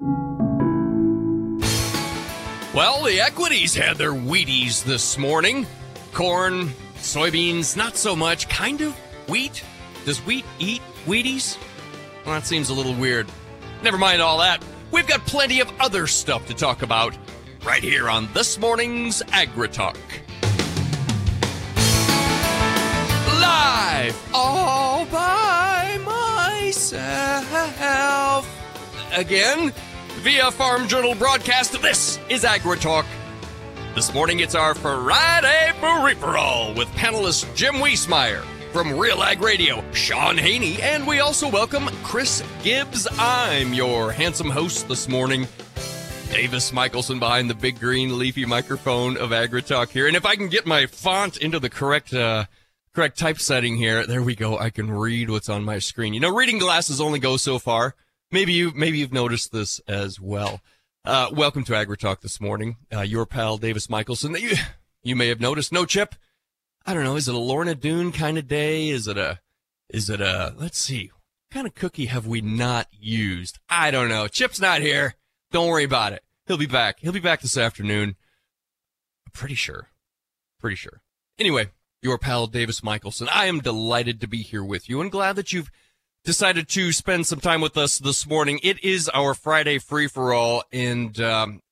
Well, the equities had their Wheaties this morning. Corn, soybeans, not so much. Kind of wheat. Does wheat eat Wheaties? Well, that seems a little weird. Never mind all that. We've got plenty of other stuff to talk about right here on this morning's AgriTalk. Live all by myself. Again, via Farm Journal broadcast, this is AgriTalk. This morning it's our Friday all with panelist Jim Wiesemeyer from Real Ag Radio, Shaun Haney, and we also welcome Chris Gibbs. I'm your handsome host this morning. Davis Michaelsen behind the big green leafy microphone of AgriTalk here. And if I can get my font into the correct uh, correct typesetting here, there we go. I can read what's on my screen. You know, reading glasses only go so far. Maybe you maybe you've noticed this as well. Uh, welcome to AgriTalk this morning. Uh, your pal Davis Michaelsen. You you may have noticed no chip. I don't know. Is it a Lorna Doone kind of day? Is it a is it a let's see. What kind of cookie have we not used? I don't know. Chip's not here. Don't worry about it. He'll be back. He'll be back this afternoon. I'm pretty sure. Pretty sure. Anyway, your pal Davis Michaelsen. I am delighted to be here with you and glad that you've decided to spend some time with us this morning. It is our Friday free for all, and um,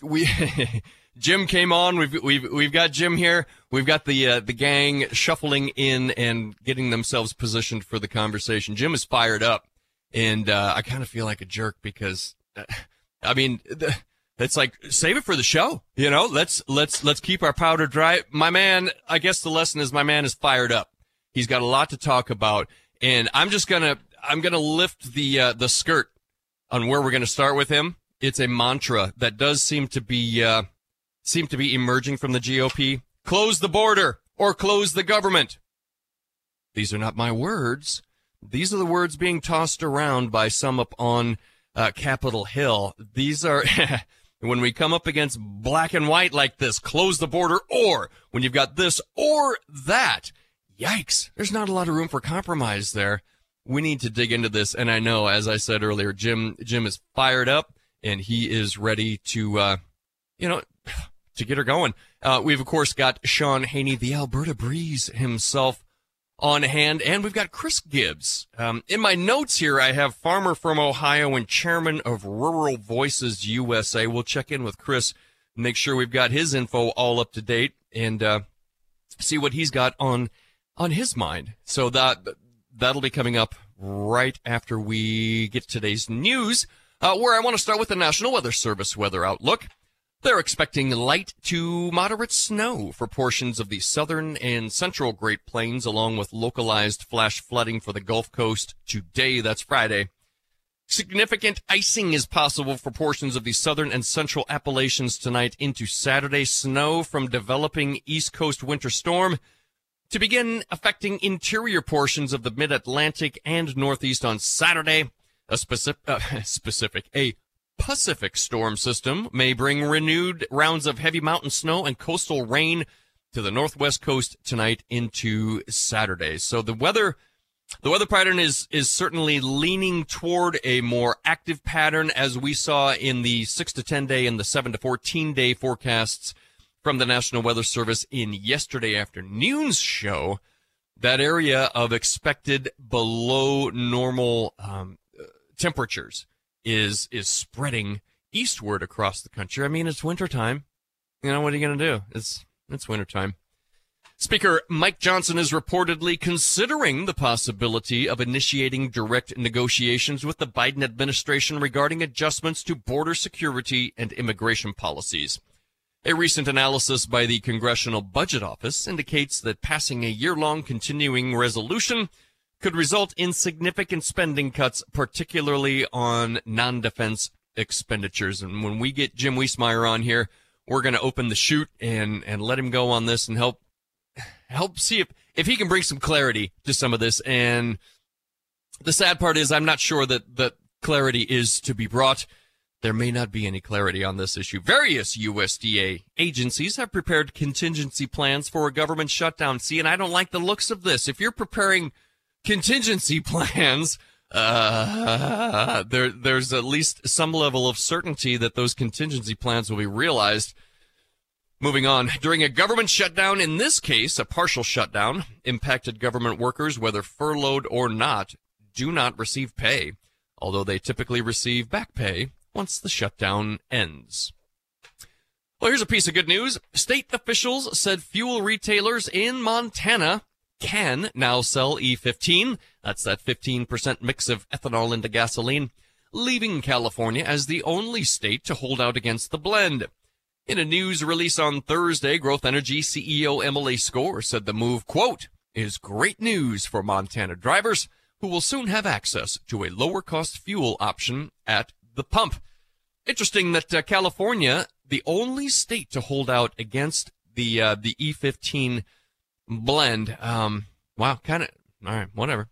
we Jim came on. We've we've we've got Jim here. We've got the uh, the gang shuffling in and getting themselves positioned for the conversation. Jim is fired up, and uh, I kind of feel like a jerk because, uh, I mean. The, it's like save it for the show, you know. Let's let's let's keep our powder dry. My man, I guess the lesson is my man is fired up. He's got a lot to talk about, and I'm just gonna I'm gonna lift the uh, the skirt on where we're gonna start with him. It's a mantra that does seem to be uh, seem to be emerging from the GOP. Close the border or close the government. These are not my words. These are the words being tossed around by some up on uh, Capitol Hill. These are when we come up against black and white like this, close the border, or when you've got this or that. Yikes! There's not a lot of room for compromise there we need to dig into this. And I know, as I said earlier, Jim Jim is fired up and he is ready to, uh, you know, to get her going. Uh, we've of course got Shaun Haney, the Alberta Breeze himself, on hand, and we've got Chris Gibbs. Um, in my notes here, I have farmer from Ohio and chairman of Rural Voices USA. We'll check in with Chris, make sure we've got his info all up to date, and uh, see what he's got on on his mind. So that that'll be coming up right after we get today's news, uh, where I want to start with the National Weather Service weather outlook. They're expecting light to moderate snow for portions of the southern and central Great Plains, along with localized flash flooding for the Gulf Coast today. That's Friday. Significant icing is possible for portions of the southern and central Appalachians tonight into Saturday. Snow from developing East Coast winter storm to begin affecting interior portions of the mid-Atlantic and Northeast on Saturday. A specific, uh, specific, a Pacific storm system may bring renewed rounds of heavy mountain snow and coastal rain to the northwest coast tonight into Saturday. So the weather, the weather pattern is is certainly leaning toward a more active pattern as we saw in the six to ten day and the seven to fourteen day forecasts from the National Weather Service in yesterday afternoon's show. That area of expected below normal um, temperatures is is spreading eastward across the country. I mean, it's wintertime. You know, what are you going to do? It's it's wintertime. Speaker Mike Johnson is reportedly considering the possibility of initiating direct negotiations with the Biden administration regarding adjustments to border security and immigration policies. A recent analysis by the Congressional Budget Office indicates that passing a year-long continuing resolution could result in significant spending cuts, particularly on non-defense expenditures. And when we get Jim Wiesemeyer on here, we're going to open the chute and, and let him go on this and help, help see if, if he can bring some clarity to some of this. And the sad part is I'm not sure that, that clarity is to be brought. There may not be any clarity on this issue. Various USDA agencies have prepared contingency plans for a government shutdown. See, and I don't like the looks of this. If you're preparing contingency plans, uh, there, there's at least some level of certainty that those contingency plans will be realized. Moving on, during a government shutdown, in this case, a partial shutdown, impacted government workers, whether furloughed or not, do not receive pay, although they typically receive back pay once the shutdown ends. Well, here's a piece of good news. State officials said fuel retailers in Montana can now sell E15. That's that 15% mix of ethanol into gasoline, leaving California as the only state to hold out against the blend. In a news release on Thursday, Growth Energy CEO Emily Skor said the move, quote, is great news for Montana drivers who will soon have access to a lower cost fuel option at the pump. Interesting that uh, California, the only state to hold out against the uh, the E15 blend. Um, wow, kind of. All right, whatever.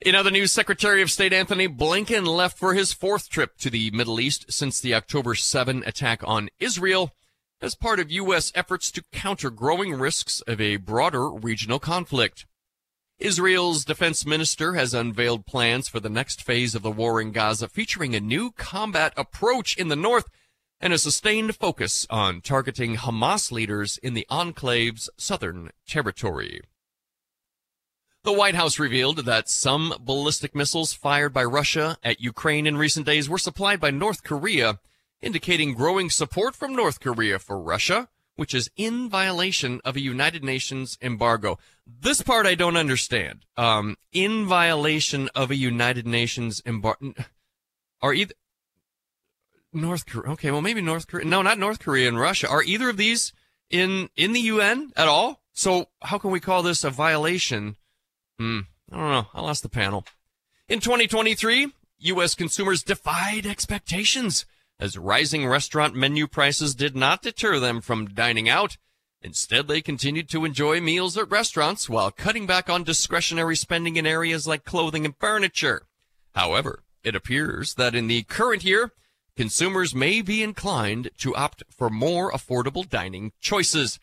In other news, Secretary of State Antony Blinken left for his fourth trip to the Middle East since the October 7 attack on Israel as part of U.S. efforts to counter growing risks of a broader regional conflict. Israel's defense minister has unveiled plans for the next phase of the war in Gaza featuring a new combat approach in the north and a sustained focus on targeting Hamas leaders in the enclave's southern territory. The White House revealed that some ballistic missiles fired by Russia at Ukraine in recent days were supplied by North Korea, indicating growing support from North Korea for Russia which is in violation of a United Nations embargo. This part I don't understand. Um, in violation of a United Nations embargo. Are either North Korea? Okay, well maybe North Korea. No, not North Korea and Russia. Are either of these in in the UN at all? So how can we call this a violation? Hmm, I don't know. I'll ask the panel. In 2023, U.S. consumers defied expectations as rising restaurant menu prices did not deter them from dining out. Instead, they continued to enjoy meals at restaurants while cutting back on discretionary spending in areas like clothing and furniture. However, it appears that in the current year, consumers may be inclined to opt for more affordable dining choices.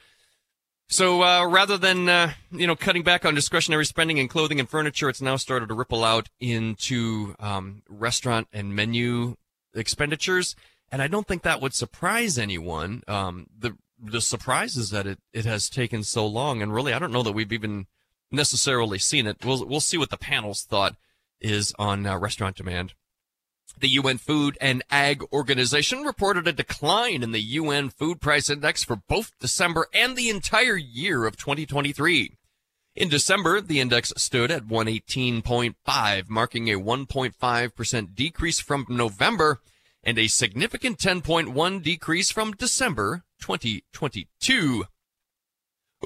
So uh, rather than uh, you know cutting back on discretionary spending in clothing and furniture, it's now started to ripple out into um, restaurant and menu expenditures. And I don't think that would surprise anyone. Um, the the surprise is that it, it has taken so long, and really, I don't know that we've even necessarily seen it. We'll we'll see what the panel's thought is on uh, restaurant demand. The UN Food and Ag Organization reported a decline in the UN Food Price Index for both December and the entire year of 2023. In December, the index stood at 118.5, marking a 1.5% decrease from November and a significant 10.1 decrease from December 2022.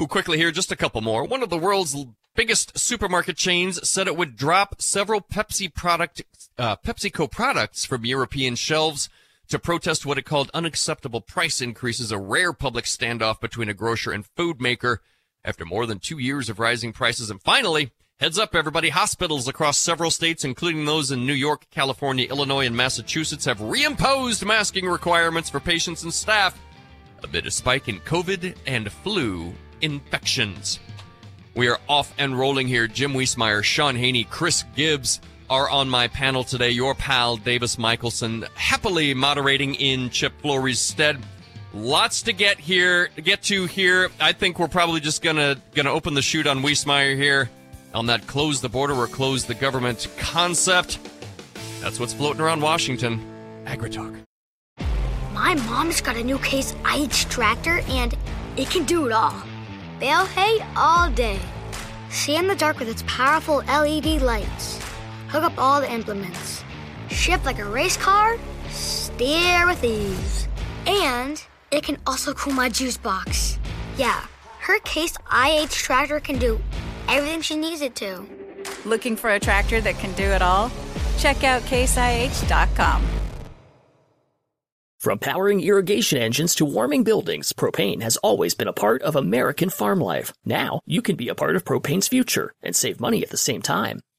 Ooh, quickly here, just a couple more. One of the world's biggest supermarket chains said it would drop several Pepsi product, uh, PepsiCo products from European shelves to protest what it called unacceptable price increases, a rare public standoff between a grocer and food maker after more than two years of rising prices. And finally, heads up everybody, hospitals across several states, including those in New York, California, Illinois, and Massachusetts, have reimposed masking requirements for patients and staff amid a spike in COVID and flu infections. We are off and rolling here. Jim Wiesemeyer, Shaun Haney, Chris Gibbs are on my panel today. Your pal Davis Michaelsen, happily moderating in Chip Flory's stead. Lots to get here, get to here. I think we're probably just gonna gonna open the chute on Wiesemeyer here on that close the border or close the government concept. That's what's floating around Washington. AgriTalk. My mom's got a new Case IH tractor and it can do it all. Bale hay all day. See in the dark with its powerful LED lights. Hook up all the implements. Shift like a race car. Steer with ease. And it can also cool my juice box. Yeah, her Case IH tractor can do everything she needs it to. Looking for a tractor that can do it all? Check out caseih.com. From powering irrigation engines to warming buildings, propane has always been a part of American farm life. Now, you can be a part of propane's future and save money at the same time.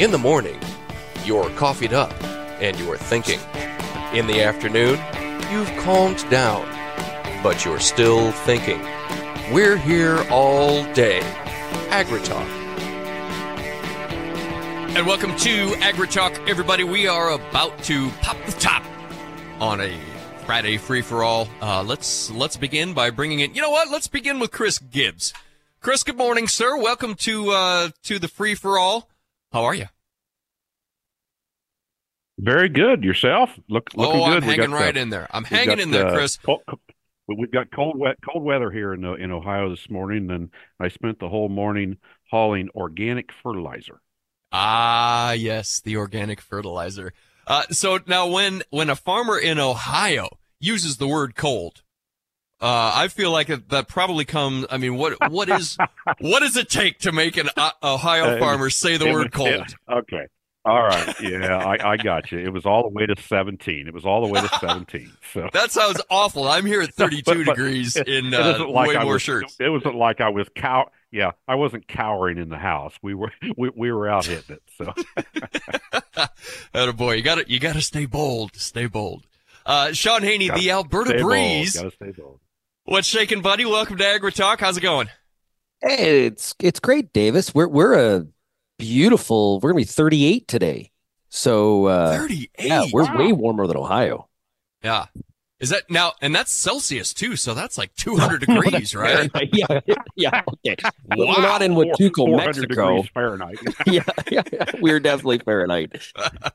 In the morning, you're coffeeed up and you're thinking. In the afternoon, you've calmed down, but you're still thinking. We're here all day. AgriTalk. And welcome to AgriTalk, everybody. We are about to pop the top on a Friday free for all. Uh, let's let's begin by bringing in. You know what? Let's begin with Chris Gibbs. Chris, good morning, sir. Welcome to uh, to the free for all. How are you? Very good. Yourself? Look, looking oh, good. I'm hanging right in there. I'm hanging got, in there, uh, Chris. Cold, we've got cold, wet, cold weather here in uh, in Ohio this morning, and I spent the whole morning hauling organic fertilizer. Ah, yes, the organic fertilizer. Uh, so now, when when a farmer in Ohio uses the word cold, uh, I feel like it, that probably comes. I mean, what what is what does it take to make an uh, Ohio Uh, farmer say the it word cold? yeah, okay. All right. Yeah, I, I got you. It was all the way to 17. It was all the way to 17. So That sounds awful. I'm here at 32 But- but degrees it- in uh, like way I more was, shirts. It wasn't like I was cow. Yeah, I wasn't cowering in the house. We were we, we were out hitting it. So Oh boy, you got to you got to stay bold. Stay bold. Uh, Shaun Haney, Gotta the Alberta. Breeze. Bold. What's shaking, buddy? Welcome to Agri Talk. How's it going? Hey, it's it's great, Davis. We're we're a beautiful. We're gonna be 38 today, so uh, 38. yeah, we're Wow. way warmer than Ohio. Yeah. Is that now? And that's Celsius too, so that's like 200 degrees, right? yeah, yeah. Okay, Wow. we're not in Huatulco, 400 Mexico. degrees Fahrenheit. yeah, yeah, yeah, we're definitely Fahrenheit.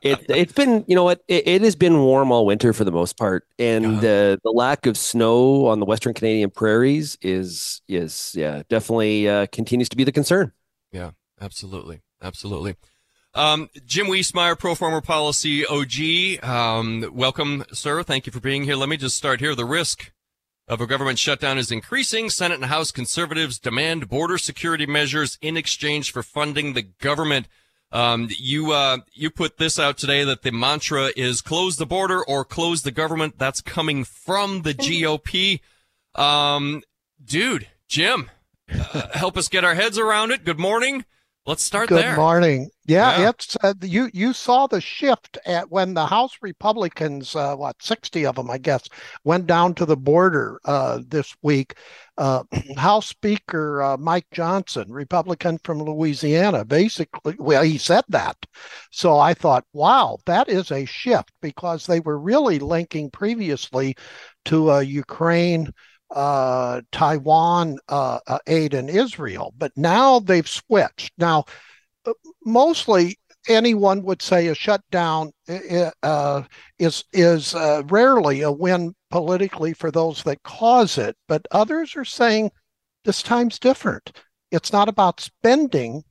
It, it's been, you know what? It, it has been warm all winter for the most part, and uh, the lack of snow on the Western Canadian prairies is is yeah definitely uh, continues to be the concern. Yeah, absolutely. Absolutely. Um, Jim Wiesemeyer, Pro Farmer Policy OG. Um, welcome, sir. Thank you for being here. Let me just start here. The risk of a government shutdown is increasing. Senate and House conservatives demand border security measures in exchange for funding the government. Um, you, uh, you put this out today that the mantra is close the border or close the government. That's coming from the GOP. Um, dude, Jim, uh, help us get our heads around it. Good morning. Let's start Good there. morning. Yeah, Yeah. it's uh, you. You saw the shift at when the House Republicans, uh, what sixty of them, I guess, went down to the border uh, this week. Uh, House Speaker uh, Mike Johnson, Republican from Louisiana, basically, well, he said that. So I thought, wow, that is a shift because they were really linking previously to uh, Ukraine uh, Taiwan uh, uh, aid in Israel, but now they've switched. Now, uh, mostly anyone would say a shutdown uh, is is uh, rarely a win politically for those that cause it, but others are saying this time's different. It's not about spending,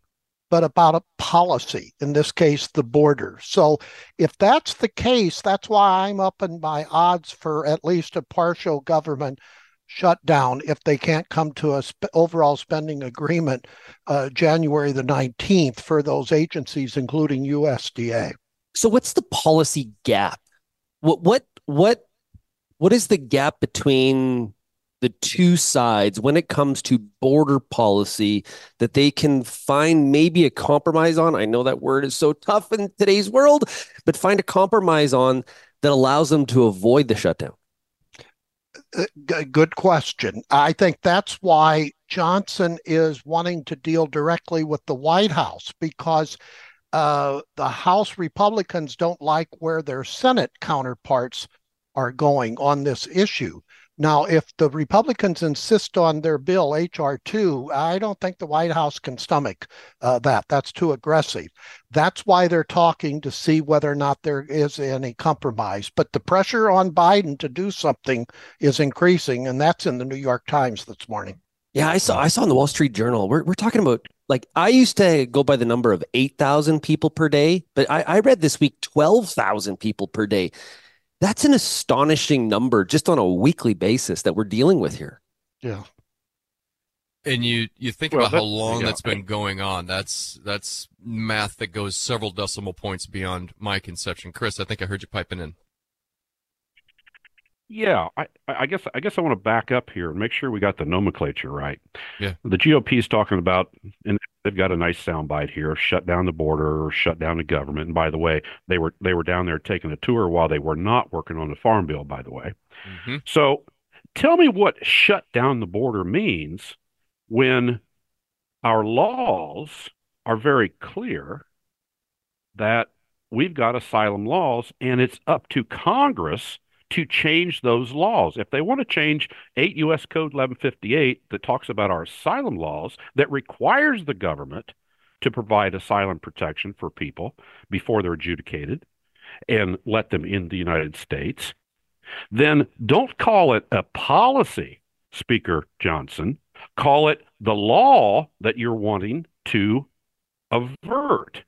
but about a policy. In this case, the border. So, if that's the case, that's why I'm up in my odds for at least a partial government shutdown if they can't come to a sp- overall spending agreement uh, January the 19th for those agencies, including USDA. So what's the policy gap? What what what what is the gap between the two sides when it comes to border policy that they can find maybe a compromise on? I know that word is so tough in today's world, but find a compromise on that allows them to avoid the shutdown. Uh, good question. I think that's why Johnson is wanting to deal directly with the White House because uh, the House Republicans don't like where their Senate counterparts are going on this issue. Now, if the Republicans insist on their bill, H.R. 2, I don't think the White House can stomach uh, that. That's too aggressive. That's why they're talking to see whether or not there is any compromise. But the pressure on Biden to do something is increasing, and that's in the New York Times this morning. Yeah, I saw I saw in the Wall Street Journal. We're we're talking about like I used to go by the number of eight thousand people per day, but I, I read this week twelve thousand people per day. That's an astonishing number just on a weekly basis that we're dealing with here. Yeah. And you you think Well, about how long yeah. that's been going on. That's that's math that goes several decimal points beyond my conception. Chris, I think I heard you piping in. Yeah, I, I guess I guess I want to back up here and make sure we got the nomenclature right. Yeah. The GOP is talking about, and they've got a nice soundbite here: shut down the border or shut down the government. And by the way, they were they were down there taking a tour while they were not working on the farm bill. By the way, hmm so tell me what shut down the border means when our laws are very clear that we've got asylum laws and it's up to Congress to change those laws. If they want to change 8 U.S. Code 1158 that talks about our asylum laws that requires the government to provide asylum protection for people before they're adjudicated and let them in the United States, then don't call it a policy, Speaker Johnson. Call it the law that you're wanting to avert.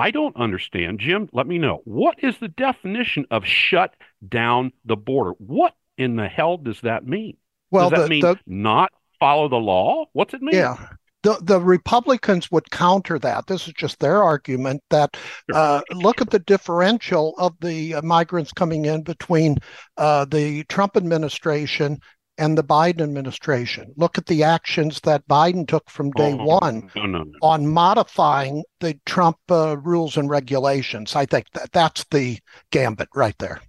I don't understand. Jim, let me know. What is the definition of shut down the border? What in the hell does that mean? Well, does that the, mean the not follow the law? What's it mean? yeah. The, the Republicans would counter that. This is just their argument that Sure. uh, look at the differential of the uh, migrants coming in between uh, the Trump administration and the Biden administration. Look at the actions that Biden took from day Oh, one No, no, no. on modifying the Trump uh, rules and regulations. I think that that's the gambit right there.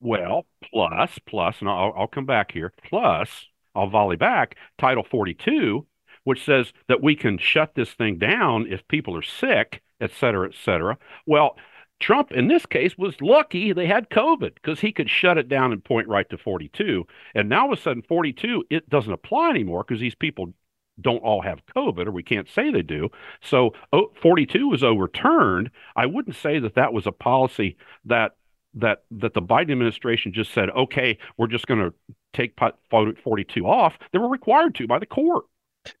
Well, plus, plus, and I'll, I'll come back here. Plus, I'll volley back Title 42, which says that we can shut this thing down if people are sick, et cetera, et cetera. Well, Trump, in this case, was lucky they had COVID because he could shut it down and point right to 42. And now all of a sudden, 42, it doesn't apply anymore because these people don't all have COVID, or we can't say they do. So oh, 42 was overturned. I wouldn't say that that was a policy that that that the Biden administration just said, okay, we're just going to take pot- 42 off. They were required to by the court.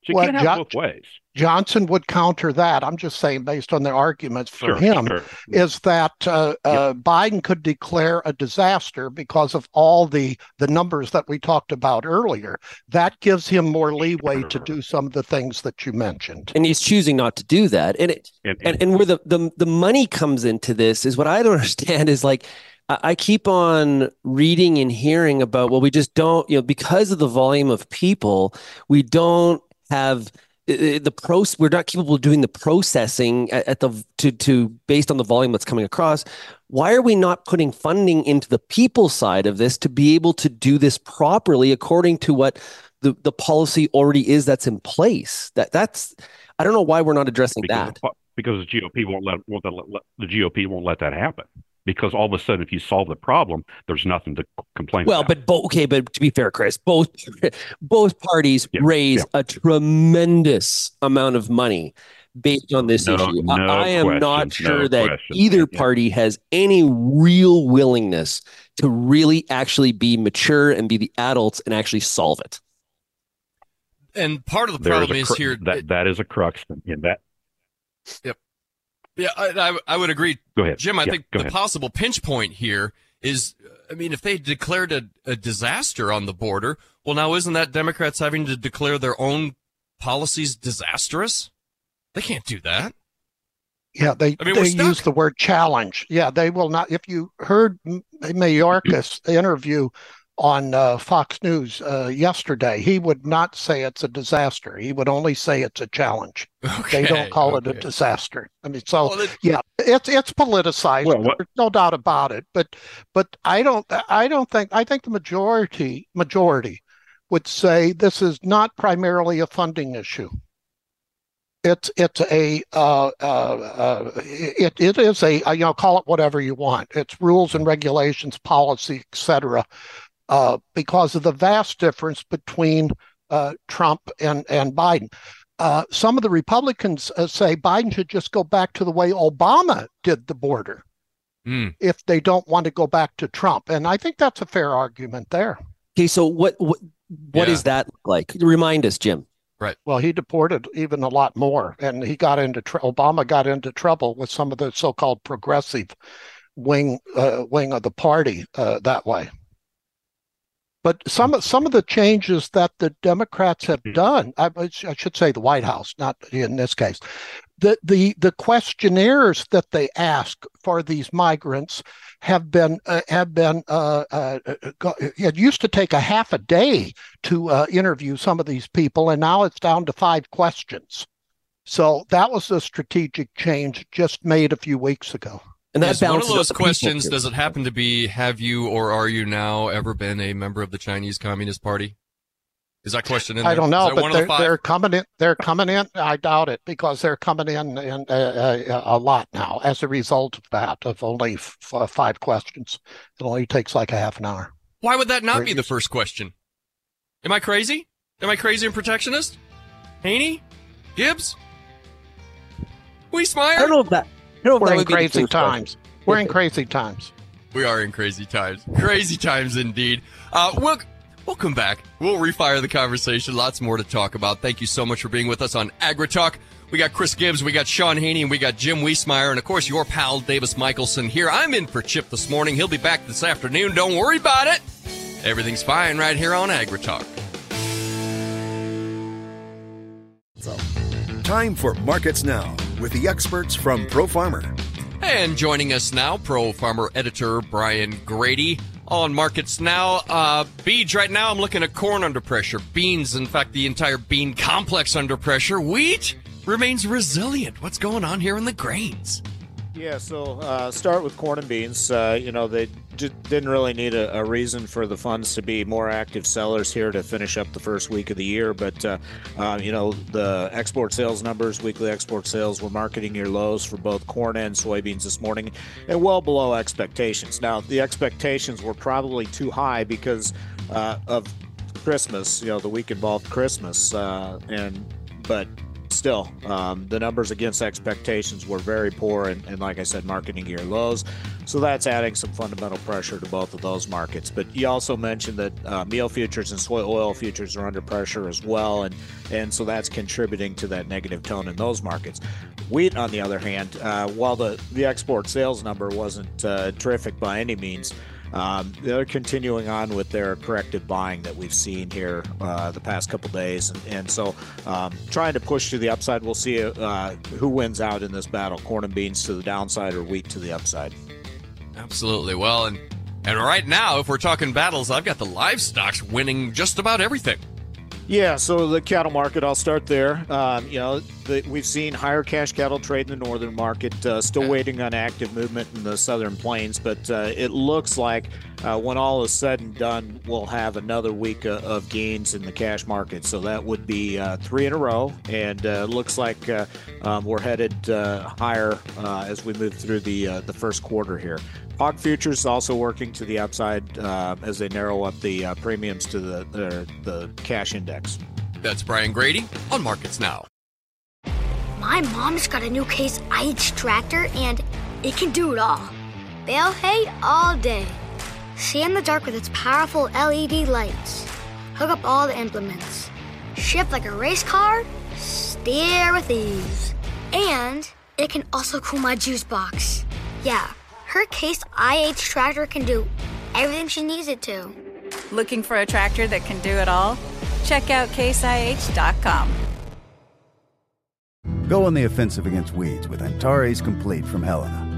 So Well, can't have both ways. Johnson would counter that. I'm just saying, based on the arguments for Sure, him, sure. is that uh, uh, Biden could declare a disaster because of all the the numbers that we talked about earlier. That gives him more leeway to do some of the things that you mentioned. And he's choosing not to do that. And it And, and and where the the the money comes into this is what I don't understand is like I I keep on reading and hearing about well we just don't you know because of the volume of people we don't have the pros we're not capable of doing the processing at, at the to to based on the volume that's coming across. Why are we not putting funding into the people side of this to be able to do this properly according to what the the policy already is that's in place? That that's I don't know why we're not addressing because, that. because the GOP won't let, won't let, let- the GOP won't let that happen. Because all of a sudden, if you solve the problem, there's nothing to complain about. Well, about. but both okay, but to be fair, Chris, both both parties Yeah, raise a tremendous amount of money based on this No- issue. I- no I am not question, no sure that question. either Yeah. party has any real willingness to really actually be mature and be the adults and actually solve it. And part of the There is problem is cru- here. that that is a crux in that. Yeah, I, I, I would agree, Go ahead, Jim. I Yeah, think the ahead. possible pinch point here is, I mean, if they declared a, a disaster on the border, well, now isn't that Democrats having to declare their own policies disastrous? They can't do that. Yeah, they I mean, they use the word challenge. Yeah, they will not. If you heard M- Mayorkas interview on uh, Fox News uh, yesterday. He would not say it's a disaster. He would only say it's a challenge. Okay, they don't call okay. it a disaster. I mean, so Well, it- yeah, it's it's politicized. Well, There's no doubt about it. But but I don't I don't think I think the majority majority would say this is not primarily a funding issue. It's it's a uh, uh, uh, it it is a uh, you know call it whatever you want. It's rules and regulations, policy, etc. Uh, because of the vast difference between uh, Trump and and Biden. Uh, some of the Republicans uh, say Biden should just go back to the way Obama did the border Hmm. if they don't want to go back to Trump, and I think that's a fair argument there. Okay, so what what what Yeah. does that look like? Remind us, Jim. Right. Well, he deported even a lot more, and he got into tr- Obama got into trouble with some of the so-called progressive wing uh, wing of the party uh, that way. But some of some of the changes that the Democrats have done, I, I should say the White House, not in this case, the the the questionnaires that they ask for these migrants have been uh, have been uh, uh, it used to take a half a day to uh, interview some of these people, and now it's down to five questions. So that was a strategic change just made a few weeks ago. And that Is one of those up the people questions, does it happen to be, have you or are you now ever been a member of the Chinese Communist Party? Is that question in there? I don't know, but they're, five? they're coming in. They're coming in. I doubt it because they're coming in in uh, uh, a lot now as a result of that. Of only f- f- five questions, it only takes like a half an hour. Why would that not Very be the first question? Am I crazy? Am I crazy and protectionist? Haney? Gibbs? Wiesemeyer? I don't know if that. I know We're in would be the crazy first question. times. We're in crazy times. We are in crazy times. Crazy times indeed. Uh, we'll, we'll come back. We'll refire the conversation. Lots more to talk about. Thank you so much for being with us on AgriTalk. We got Chris Gibbs, we got Shaun Haney, and we got Jim Wiesemeyer, and of course your pal Davis Michaelsen here. I'm in for Chip this morning. He'll be back this afternoon. Don't worry about it. Everything's fine right here on AgriTalk. So. Time for Markets Now with the experts from Pro Farmer. And joining us now, Pro Farmer Editor Brian Grete on Markets Now. Uh, beans, right now I'm looking at corn under pressure. Beans, in fact, the entire bean complex under pressure. Wheat remains resilient. What's going on here in the grains? Yeah, so uh, start with corn and beans. Uh, you know, they j- didn't really need a, a reason for the funds to be more active sellers here to finish up the first week of the year. But, uh, uh, you know, the export sales numbers, weekly export sales, were marketing year lows for both corn and soybeans this morning and well below expectations. Now, the expectations were probably too high because uh, of Christmas, you know, the week involved Christmas. Uh, and, but still, um, the numbers against expectations were very poor, and, and like I said, marketing year lows. So that's adding some fundamental pressure to both of those markets. But you also mentioned that uh, meal futures and soy oil futures are under pressure as well, and and so that's contributing to that negative tone in those markets. Wheat, on the other hand, uh, while the the export sales number wasn't uh, terrific by any means. Um, they're continuing on with their corrective buying that we've seen here uh, the past couple days, and, and so um, trying to push to the upside. We'll see uh, who wins out in this battle: corn and beans to the downside, or wheat to the upside. Absolutely. Well, and and right now, if we're talking battles, I've got the livestock's winning just about everything. Yeah, so the cattle market, I'll start there. Um, you know, the, we've seen higher cash cattle trade in the northern market, uh, still waiting on active movement in the southern plains, but uh, it looks like uh, when all is said and done, we'll have another week uh, of gains in the cash market. So that would be uh, three in a row, and uh, looks like uh, um, we're headed uh, higher uh, as we move through the uh, the first quarter here. Hog futures also working to the upside uh, as they narrow up the uh, premiums to the, the the cash index. That's Brian Grete on Markets Now. My mom's got a new Case IH tractor and it can do it all. Bale hay all day. See in the dark with its powerful LED lights. Hook up all the implements. Shift like a race car. Steer with ease. And it can also cool my juice box. Yeah, her Case IH tractor can do everything she needs it to. Looking for a tractor that can do it all? Check out caseih.com. Go on the offensive against weeds with Antares Complete from Helena.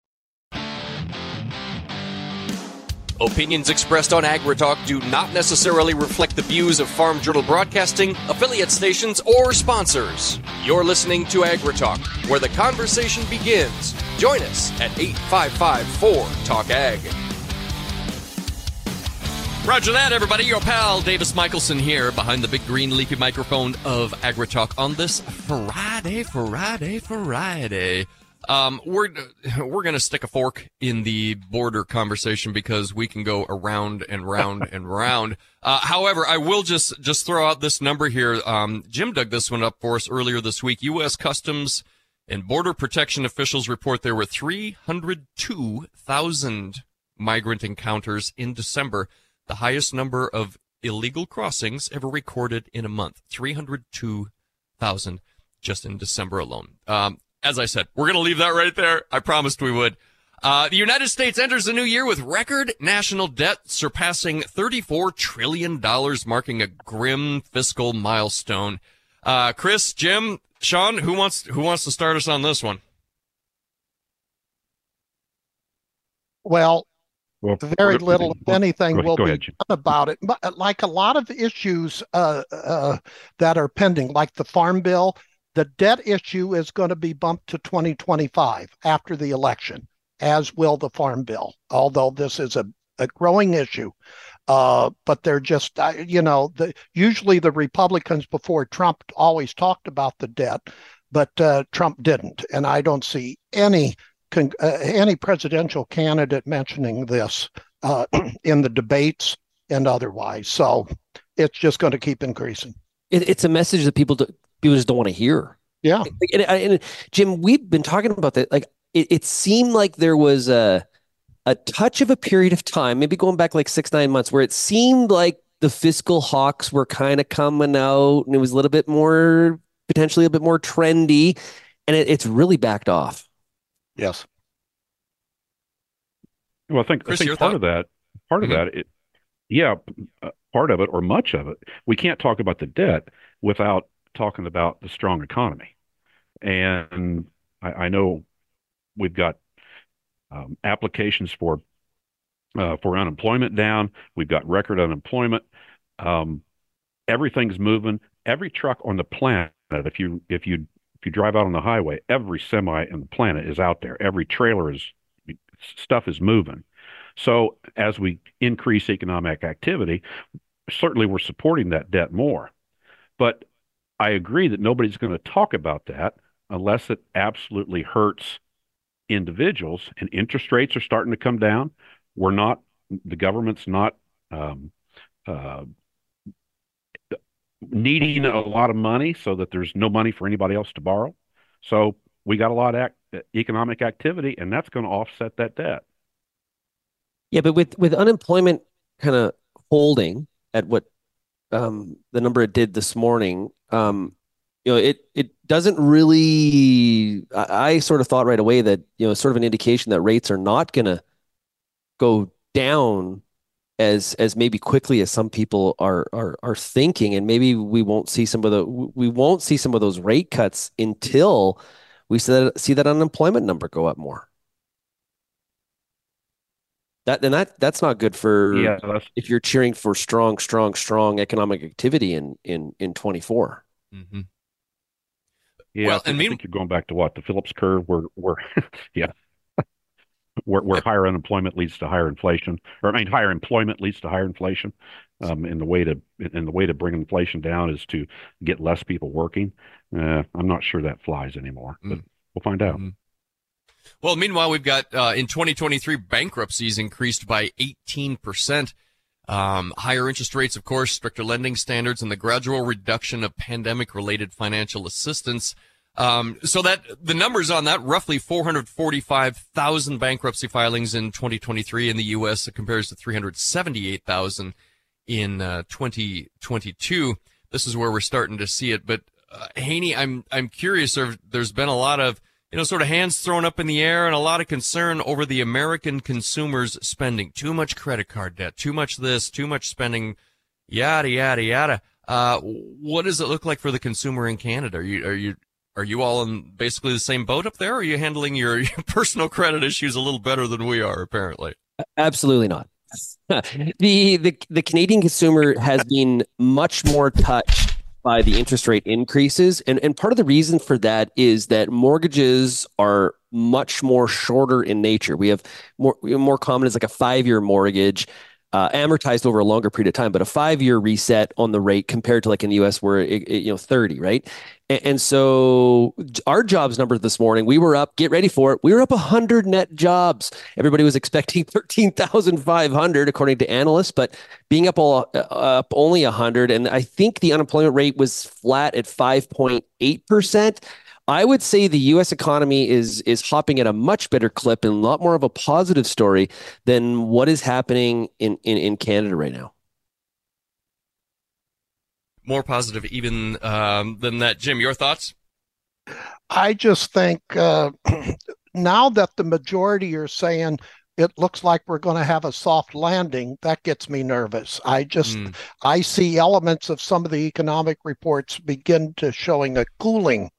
Opinions expressed on AgriTalk do not necessarily reflect the views of Farm Journal Broadcasting, affiliate stations, or sponsors. You're listening to AgriTalk, where the conversation begins. Join us at 855 4 Talk Ag. Roger that, everybody. Your pal Davis Michaelsen here behind the big green leafy microphone of AgriTalk on this Friday, Friday, Friday. Um, we're we're gonna stick a fork in the border conversation because we can go around and round and round. Uh, however, I will just just throw out this number here. Um, Jim dug this one up for us earlier this week. U.S. Customs and Border Protection officials report there were 302,000 migrant encounters in December, the highest number of illegal crossings ever recorded in a month. 302,000 just in December alone. Um, as I said, we're going to leave that right there. I promised we would. Uh, the United States enters the new year with record national debt surpassing $34 trillion, marking a grim fiscal milestone. Uh, Chris, Jim, Shaun, who wants, who wants to start us on this one? Well, Well, very go- little, if anything, go- will go be ahead, done about it. But uh, like a lot of issues uh, uh, that are pending, like the Farm Bill, the debt issue is going to be bumped to 2025 after the election, as will the Farm Bill. Although this is a, a growing issue, uh, but they're just, you know, the, usually the Republicans before Trump always talked about the debt, but uh, Trump didn't, and I don't see any con- uh, any presidential candidate mentioning this uh, in the debates and otherwise. So it's just going to keep increasing. It, it's a message that people people just don't want to hear. Yeah. Like, and, and Jim, we've been talking about that. Like, it, it seemed like there was a a touch of a period of time, maybe going back like six nine months, where it seemed like the fiscal hawks were kind of coming out, and it was a little bit more potentially a bit more trendy, and it, it's really backed off. Yes. Well, I think Chris, I think part thought? of that, part Mhm. of that, it, yeah, uh, part of it or much of it, we can't talk about the debt without talking about the strong economy. And I, I know we've got um, applications for uh, for unemployment down. We've got record unemployment. Um, everything's moving. Every truck on the planet, if you if you if you drive out on the highway, every semi on the planet is out there. Every trailer is stuff is moving. So as we increase economic activity, certainly we're supporting that debt more. But I agree that nobody's going to talk about that unless it absolutely hurts individuals and interest rates are starting to come down. We're not, the government's not um, uh, needing a lot of money so that there's no money for anybody else to borrow. So we got a lot of economic activity, and that's going to offset that debt. Yeah, but with with unemployment kind of holding at what um, the number it did this morning, um, you know, it it doesn't really. I, I sort of thought right away that you know, sort of an indication that rates are not going to go down as as maybe quickly as some people are are are thinking, and maybe we won't see some of the we won't see some of those rate cuts until we see that see that unemployment number go up more. That and that that's not good for Yeah, that's if you're cheering for strong, strong, strong economic activity in in in 24. Mm-hmm. yeah. Well, I think, and I mean- think you're going back to what the Phillips curve, where where yeah, where, where higher unemployment leads to higher inflation, or I mean, higher employment leads to higher inflation. Um, and the way to and the way to bring inflation down is to get less people working. Uh, I'm not sure that flies anymore, but mm. we'll find out. Mm-hmm. Well, meanwhile, we've got uh, in 2023 bankruptcies increased by 18 percent. Um, higher interest rates, of course, stricter lending standards, and the gradual reduction of pandemic-related financial assistance. Um, so that the numbers on that roughly 445,000 bankruptcy filings in 2023 in the U.S. It compares to 378,000 in uh, 2022. This is where we're starting to see it. But uh, Haney, I'm I'm curious. There's been a lot of you know sort of hands thrown up in the air and a lot of concern over the American consumers spending too much credit card debt, too much this, too much spending, yada yada yada. Uh, what does it look like for the consumer in Canada? Are you are you are you all in basically the same boat up there? Or are you handling your, your personal credit issues a little better than we are? Apparently, absolutely not. the the the Canadian consumer has been much more touched by the interest rate increases, and and part of the reason for that is that mortgages are much more shorter in nature. We have more more common is like a five year mortgage uh, amortized over a longer period of time, but a five year reset on the rate compared to like in the US where it, it, you know 30, right? And, and, so our jobs number this morning, we were up, get ready for it. We were up 100 net jobs. Everybody was expecting 13,500 according to analysts, but being up all, uh, up only 100 and I think the unemployment rate was flat at 5.8%. I would say the U.S. economy is is hopping at a much better clip and a lot more of a positive story than what is happening in in, in Canada right now. More positive, even um, than that, Jim. Your thoughts? I just think uh, now that the majority are saying it looks like we're going to have a soft landing that gets me nervous i just mm. i see elements of some of the economic reports begin to showing a cooling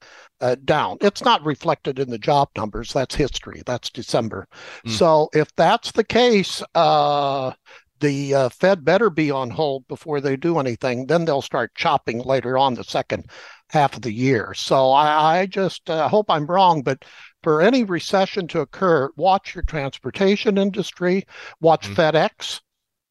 uh, down. It's not reflected in the job numbers. That's history. That's December. Mm. So if that's the case, uh, the uh, Fed better be on hold before they do anything. Then they'll start chopping later on the second half of the year. So I, I just uh, hope I'm wrong, but for any recession to occur, watch your transportation industry, watch mm. FedEx,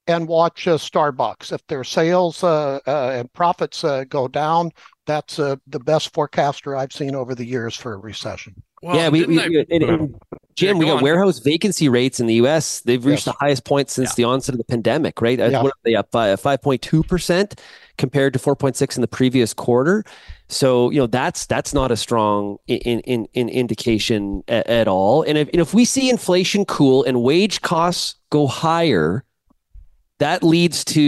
and watch uh, Starbucks. If their sales uh, uh, and profits uh, go down, that's uh, the best forecaster I've seen over the years for a recession. Well, yeah, we, we I... and, and Jim, yeah, we got on. warehouse vacancy rates in the U.S. They've reached yes. the highest point since yeah. the onset of the pandemic. Right? Yeah. What are they up by? Five point two percent compared to four point six in the previous quarter. So you know that's that's not a strong in in, in indication at, at all. And if and if we see inflation cool and wage costs go higher, that leads to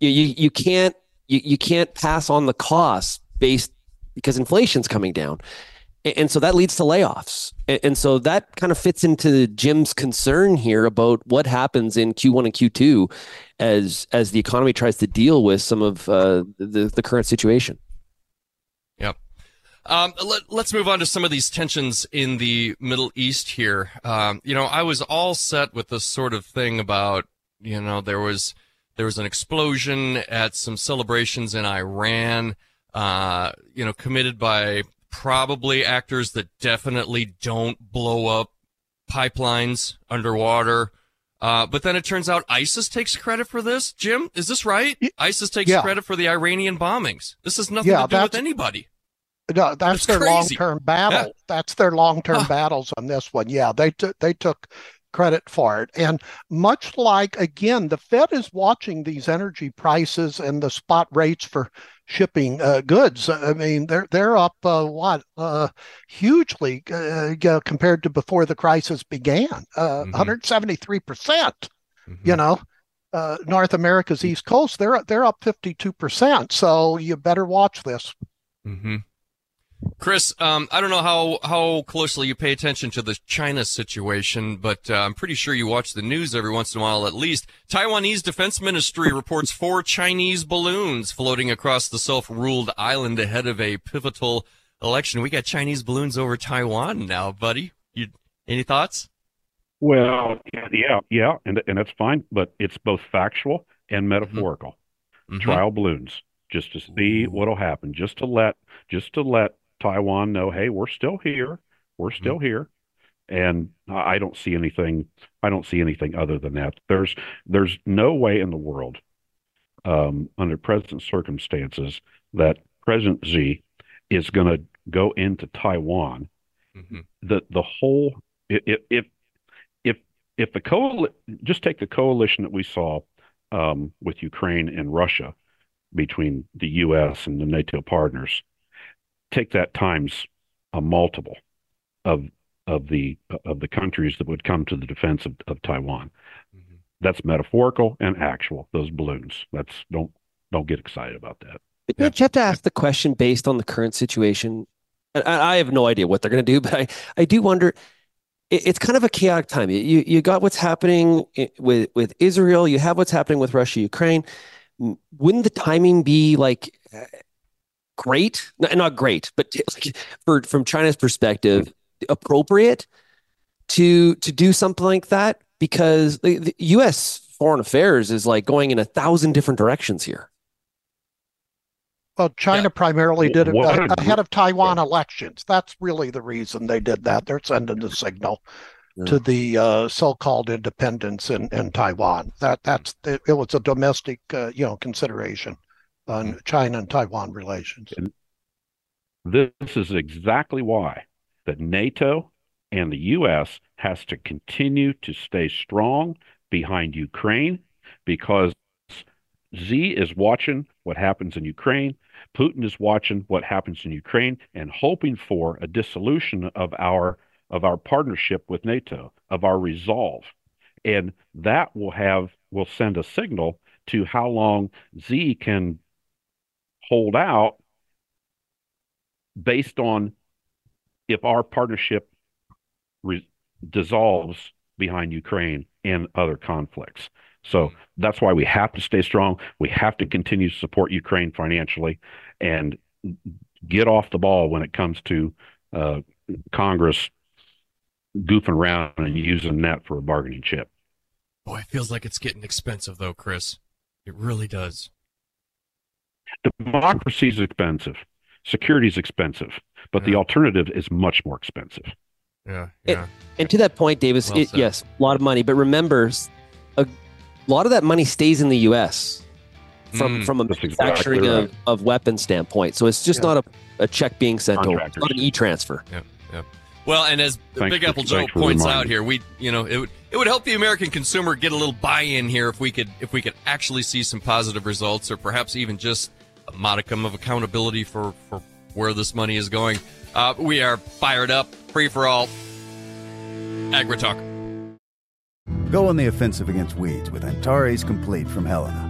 you you, you can't you, you can't pass on the costs based because inflation's coming down. And so that leads to layoffs. And so that kind of fits into Jim's concern here about what happens in Q1 and Q2 as as the economy tries to deal with some of uh, the, the current situation. Yep. Um, let, us move on to some of these tensions in the Middle East here. Um, you know, I was all set with this sort of thing about, you know, there was there was an explosion at some celebrations in Iran, uh, you know, committed by probably actors that definitely don't blow up pipelines underwater. Uh, but then it turns out ISIS takes credit for this. Jim, is this right? ISIS takes yeah. credit for the Iranian bombings. This has nothing yeah, to do with anybody. No, that's, that's their long term battle. Yeah. That's their long term battles on this one. Yeah, they took they took credit for it. And much like, again, the Fed is watching these energy prices and the spot rates for shipping uh, goods. I mean, they're they're up uh, what uh, hugely uh, compared to before the crisis began. Uh, mm-hmm. 173 percent. Mm-hmm. You know, uh, North America's East Coast they're they're up 52 percent. So you better watch this. Mm-hmm. Chris, um, I don't know how, how closely you pay attention to the China situation, but uh, I'm pretty sure you watch the news every once in a while at least. Taiwanese Defense Ministry reports four Chinese balloons floating across the self-ruled island ahead of a pivotal election. We got Chinese balloons over Taiwan now, buddy. You, any thoughts? Well, yeah, yeah, and and that's fine, but it's both factual and metaphorical. Mm-hmm. Trial balloons, just to see what'll happen, just to let, just to let Taiwan know, hey, we're still here. We're still mm-hmm. here. and I don't see anything. I don't see anything other than that. There's there's no way in the world, um, under present circumstances, that President Xi is going to go into Taiwan. Mhm. The the whole if if if if the coal just take the coalition that we saw um, with Ukraine and Russia between the U.S. and the NATO partners, take that times a multiple of of the of the countries that would come to the defense of, of Taiwan. Mhm. That's metaphorical and actual. Those balloons. That's don't don't get excited about that. Don't you have to ask the question based on the current situation? And I I have no idea what they're going to do, but I, I do wonder. it- It's kind of a chaotic time. You you got what's happening with with Israel. You have what's happening with Russia, Ukraine. Wouldn't the timing be like uh, great? No, Not great, but like for from China's perspective, appropriate to to do something like that because the, the U.S. foreign affairs is like going in a thousand different directions here. Well, China primarily did it What uh, ahead of Taiwan elections. That's really the reason they did that. They're sending the signal to the uh, so-called independence in, in Taiwan. That that's it, it was a domestic uh, you know consideration on China and Taiwan relations. This is exactly why that NATO and the U.S. has to continue to stay strong behind Ukraine because Z is watching what happens in Ukraine. Putin is watching what happens in Ukraine and hoping for a dissolution of our of our partnership with NATO, of our resolve. And that will have will send a signal to how long Z can hold out based on if our partnership re- dissolves behind Ukraine and other conflicts. So that's why we have to stay strong. We have to continue to support Ukraine financially and get off the ball when it comes to uh, Congress goofing around and using that for a bargaining chip. Boy, it feels like it's getting expensive though, Chris. It really does. Democracy is expensive. Security is expensive, but the alternative is much more expensive. Yeah, yeah. And to that point, Davis, Well it, yes, a lot of money, but remember, a lot of that money stays in the U.S. from Mm. from a manufacturing exactly of, right. of weapon standpoint. So it's just Yeah. not a, a check being sent over, it's not an e-transfer. Yep, yep. Well, and as Thanks Big for- Apple Joe points out here, we you know it would it would help the American consumer get a little buy-in here if we could if we could actually see some positive results or perhaps even just a modicum of accountability for for where this money is going. Uh, we are fired up, free for all. Agri Talk. Go on the offensive against weeds with Antares Complete from Helena.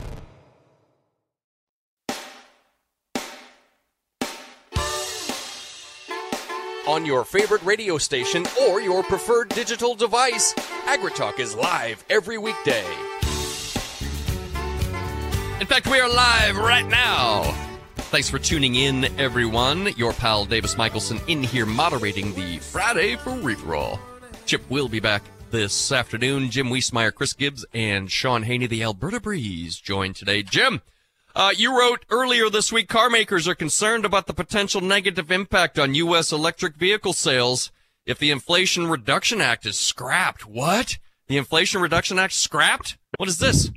on your favorite radio station or your preferred digital device. AgriTalk is live every weekday. In fact, we are live right now. Thanks for tuning in, everyone. Your pal Davis Michaelsen in here moderating the Friday for Free. Chip will be back this afternoon. Jim Wiesemeyer, Chris Gibbs, and Shaun Haney, the Alberta Breeze, joined today. Jim, uh, you wrote earlier this week car makers are concerned about the potential negative impact on U.S. electric vehicle sales if the Inflation Reduction Act is scrapped. What? The Inflation Reduction Act scrapped? What is this?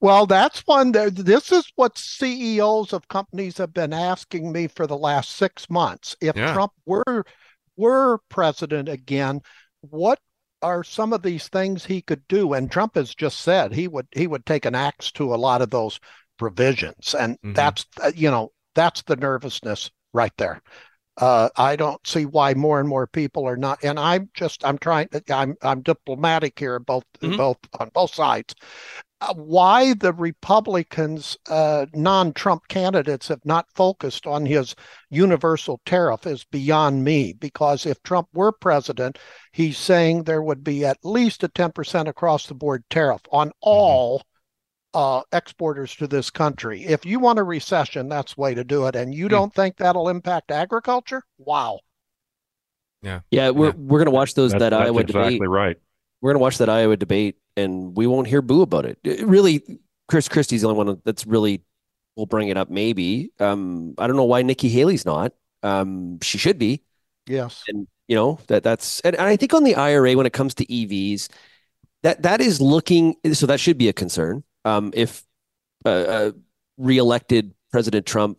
Well, that's one. This is what CEOs of companies have been asking me for the last six months. If Yeah. Trump were were president again, what are some of these things he could do? And Trump has just said he would he would take an axe to a lot of those provisions, and Mhm. that's uh, you know that's the nervousness right there. Uh, I don't see why more and more people are not. And I'm just I'm trying. I'm I'm diplomatic here, both Mhm. both on both sides uh, why the Republicans, uh, non Trump candidates, have not focused on his universal tariff is beyond me. Because if Trump were president, he's saying there would be at least a 10% across the board tariff on all uh, exporters to this country. If you want a recession, that's the way to do it. And you don't think that'll impact agriculture? Wow. Yeah. Yeah, we're we're gonna watch those That's, that that's Iowa exactly debate. right. We're gonna watch that Iowa debate, and we won't hear boo about it. It- Really, Chris Christie's the only one that's really will bring it up. Maybe. Um, I don't know why Nikki Haley's not. Um, she should be. Yes. and you know that that's and, and I think on the IRA when it comes to EVs, that that is looking so that should be a concern. Um, if uh, uh, reelected President Trump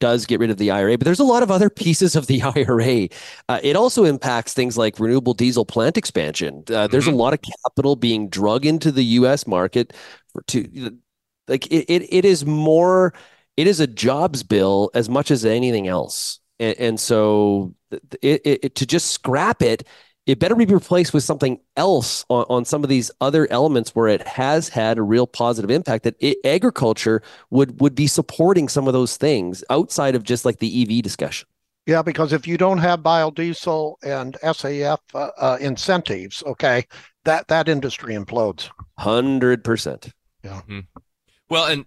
does get rid of the IRA, but there's a lot of other pieces of the IRA. Uh, it also impacts things like renewable diesel plant expansion. Uh, There's a lot of capital being drug into the U.S. market for to like it, it. It is more. It is a jobs bill as much as anything else, and, and so it, it- to just scrap it. It better be replaced with something else on, on some of these other elements where it has had a real positive impact. That it, agriculture would would be supporting some of those things outside of just like the EV discussion. Yeah, because if you don't have biodiesel and SAF uh, uh, incentives, okay, that that industry implodes. Hundred percent. Yeah. Well, and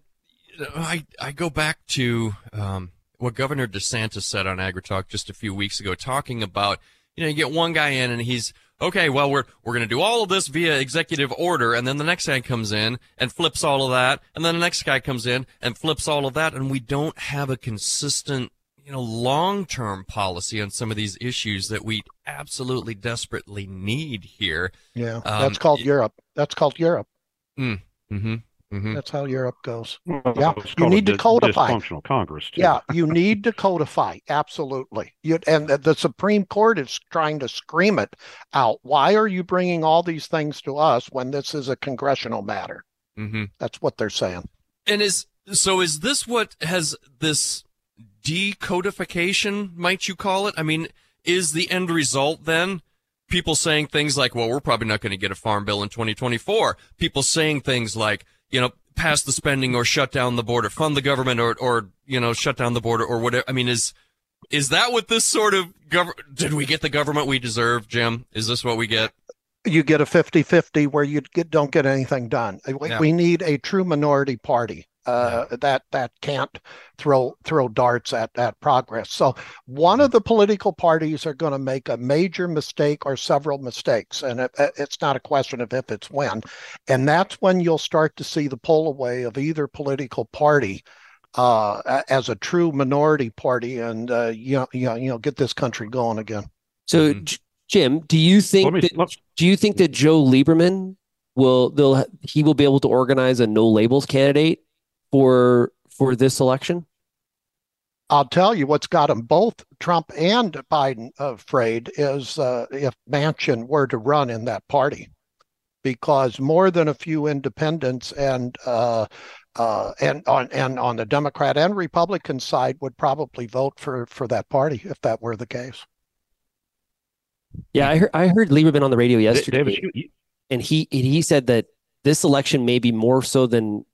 I I go back to um, what Governor DeSantis said on AgriTalk just a few weeks ago, talking about you know you get one guy in and he's okay. Well, we're we're going to do all of this via executive order, and then the next guy comes in and flips all of that, and then the next guy comes in and flips all of that, and we don't have a consistent you know long-term policy on some of these issues that we absolutely desperately need here. Yeah, Um, that's called Europe. That's called Europe. Mm-hmm. Mm-hmm. That's how Europe goes. Well, Yeah, you need to dis- codify. Dysfunctional Congress. Too. Yeah, you need to codify. Absolutely. You, and the, the Supreme Court is trying to scream it out. Why are you bringing all these things to us when this is a congressional matter? Mm-hmm. That's what they're saying. And is so is this what has this decodification, might you call it? I mean, is the end result then people saying things like, well, we're probably not going to get a farm bill in 2024. People saying things like, you know, pass the spending or shut down the border, fund the government or, or, you know, shut down the border or whatever. I mean, is, is that what this sort of government, did we get the government we deserve, Jim? Is this what we get? You get a 50 50 where you get, don't get anything done. We, Yeah. we need a true minority party. Uh, that that can't throw throw darts at at progress. So one of the political parties are going to make a major mistake or several mistakes, and it, it's not a question of if, it's when, and that's when you'll start to see the pull away of either political party uh, as a true minority party, and uh, you know, you know, you know, get this country going again. So, J- Jim, do you think me- that, do you think that Joe Lieberman will they'll he will be able to organize a no labels candidate for for this election? I'll tell you what's got them both, Trump and Biden, afraid is uh, if Manchin were to run in that party, because more than a few independents and uh, uh, and on and on the Democrat and Republican side would probably vote for for that party if that were the case. Yeah, I heard I heard Lieberman on the radio yesterday, David, you- you- and he and he said that this election may be more so than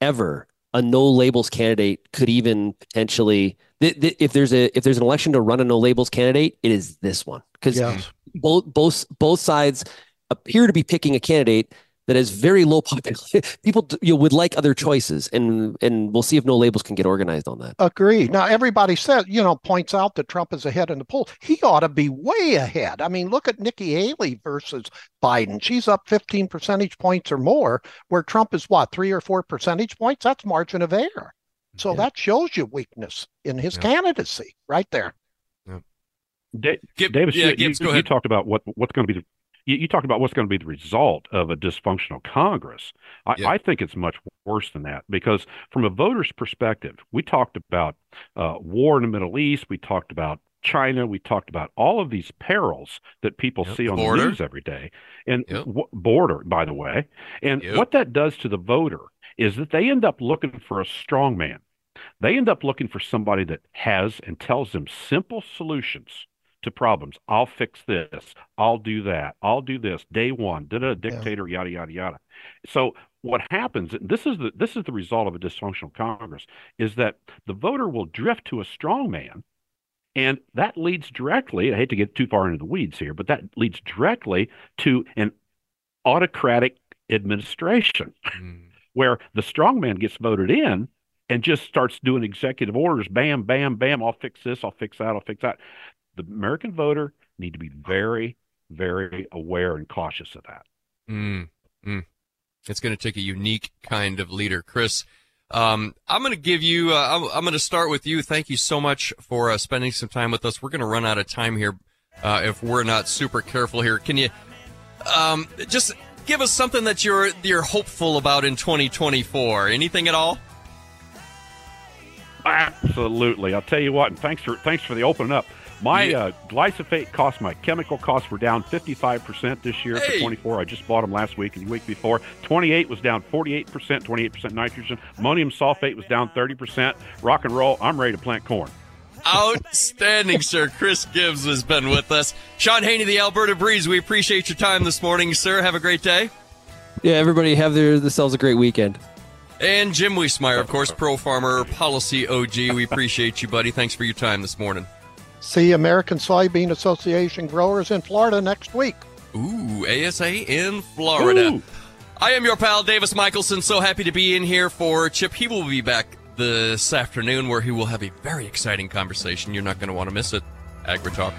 ever a no labels candidate could even potentially th- th- if there's a if there's an election to run a no labels candidate, it is this one because Yes. both both both sides appear to be picking a candidate that has very low population. People you know, would like other choices, and and we'll see if no labels can get organized on that. Agree. Now everybody says, you know, points out that Trump is ahead in the polls. He ought to be way ahead. I mean, look at Nikki Haley versus Biden. She's up 15 percentage points or more, where Trump is what three or four percentage points. That's margin of error. So yeah. that shows you weakness in his yeah. candidacy right there. Yeah. Da- Davis, yeah, you, you, you, talked about what what's going to be the you, you, talked about what's going to be the result of a dysfunctional Congress. I, yeah. I, think it's much worse than that because, from a voter's perspective, we talked about uh, war in the Middle East, we talked about China, we talked about all of these perils that people yep. see on border. the news every day, and yep. w- border, by the way. And yep. what that does to the voter is that they end up looking for a strong man. They end up looking for somebody that has and tells them simple solutions to problems. I'll fix this. I'll do that. I'll do this. Day one. Did a dictator. Yeah. Yada yada yada. So what happens? This is the this is the result of a dysfunctional Congress. Is that the voter will drift to a strong man, and that leads directly. I hate to get too far into the weeds here, but that leads directly to an autocratic administration, mm. where the strong man gets voted in and just starts doing executive orders. Bam, bam, bam. I'll fix this. I'll fix that. I'll fix that the American voter need to be very, very aware and cautious of that. Mm, mm. It's going to take a unique kind of leader, Chris. Um, I'm going to give you. Uh, I'm, I'm going to start with you. Thank you so much for uh, spending some time with us. We're going to run out of time here uh, if we're not super careful here. Can you um, just give us something that you're you're hopeful about in 2024? Anything at all? Absolutely. I'll tell you what. And thanks for thanks for the opening up. My yeah. uh, glyphosate costs, my chemical costs were down 55% this year hey. for 24. I just bought them last week and the week before. 28 was down 48%, 28% nitrogen. Ammonium sulfate was down 30%. Rock and roll, I'm ready to plant corn. Outstanding, sir. Chris Gibbs has been with us. Shaun Haney, the Alberta Breeze, we appreciate your time this morning, sir. Have a great day. Yeah, everybody have their themselves a great weekend. And Jim Wiesemeyer, of course, Pro Farmer Policy OG. We appreciate you, buddy. Thanks for your time this morning. See American Soybean Association growers in Florida next week. Ooh, ASA in Florida. Ooh. I am your pal, Davis Michaelsen. So happy to be in here for Chip. He will be back this afternoon where he will have a very exciting conversation. You're not going to want to miss it. AgriTalk.